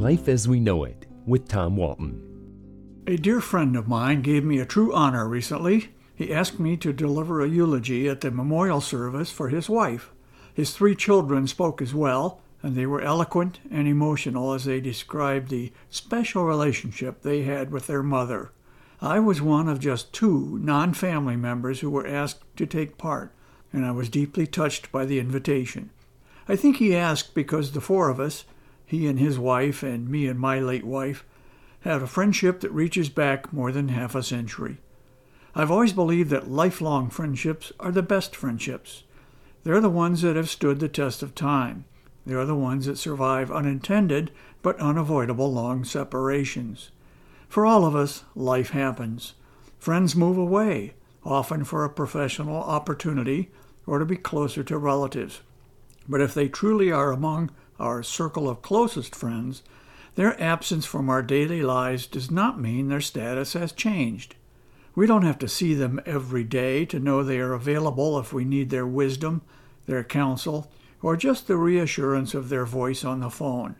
Life as We Know It with Tom Walton. A dear friend of mine gave me a true honor recently. He asked me to deliver a eulogy at the memorial service for his wife. His three children spoke as well, and they were eloquent and emotional as they described the special relationship they had with their mother. I was one of just two non family members who were asked to take part, and I was deeply touched by the invitation. I think he asked because the four of us, he and his wife, and me and my late wife, had a friendship that reaches back more than half a century. I've always believed that lifelong friendships are the best friendships. They're the ones that have stood the test of time. They're the ones that survive unintended but unavoidable long separations. For all of us, life happens. Friends move away, often for a professional opportunity or to be closer to relatives. But if they truly are among our circle of closest friends, their absence from our daily lives does not mean their status has changed. We don't have to see them every day to know they are available if we need their wisdom, their counsel, or just the reassurance of their voice on the phone.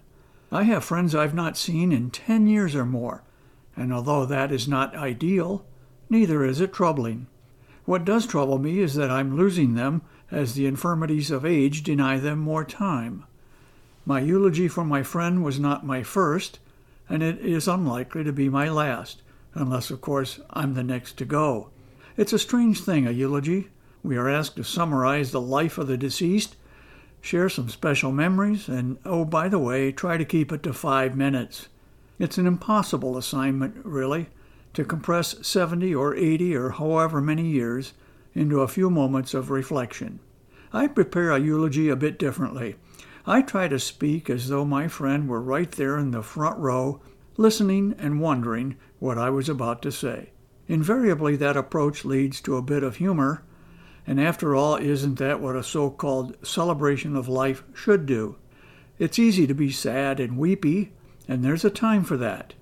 I have friends I've not seen in 10 years or more, and although that is not ideal, neither is it troubling. What does trouble me is that I'm losing them as the infirmities of age deny them more time. My eulogy for my friend was not my first, and it is unlikely to be my last, unless, of course, I'm the next to go. It's a strange thing, a eulogy. We are asked to summarize the life of the deceased, share some special memories, and, oh, by the way, try to keep it to five minutes. It's an impossible assignment, really, to compress 70 or 80 or however many years into a few moments of reflection. I prepare a eulogy a bit differently. I try to speak as though my friend were right there in the front row, listening and wondering what I was about to say. Invariably, that approach leads to a bit of humor, and after all, isn't that what a so called celebration of life should do? It's easy to be sad and weepy and there's a time for that.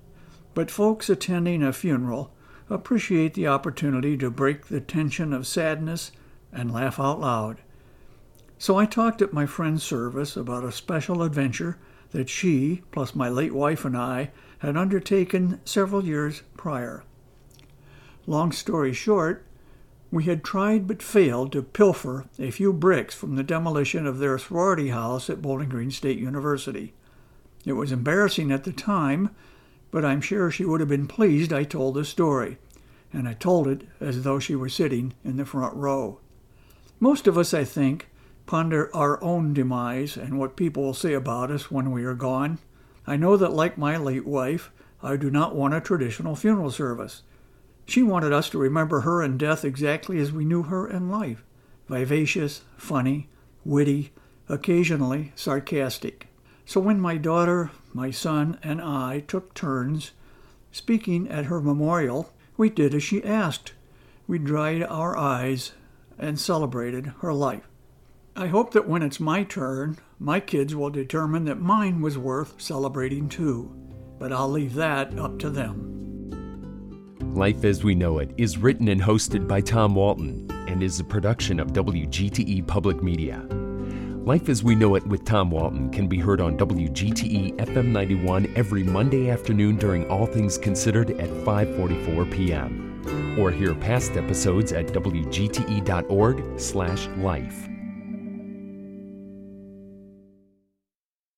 But folks attending a funeral appreciate the opportunity to break the tension of sadness and laugh out loud. So I talked at my friend's service about a special adventure that she, plus my late wife and I, had undertaken several years prior. Long story short, we had tried but failed to pilfer a few bricks from the demolition of their sorority house at Bowling Green State University. It was embarrassing at the time, but I'm sure she would have been pleased I told the story, and I told it as though she were sitting in the front row. Most of us, I think, ponder our own demise and what people will say about us when we are gone. I know that, like my late wife, I do not want a traditional funeral service. She wanted us to remember her in death exactly as we knew her in life vivacious, funny, witty, occasionally sarcastic. So when my daughter, my son, and I took turns speaking at her memorial, we did as she asked. We dried our eyes and celebrated her life. I hope that when it's my turn, my kids will determine that mine was worth celebrating too. But I'll leave that up to them. Life as We Know It is written and hosted by Tom Walton and is a production of WGTE Public Media. Life as We Know It with Tom Walton can be heard on WGTE FM 91 every Monday afternoon during All Things Considered at 5:44 p.m. Or hear past episodes at wgte.org/life.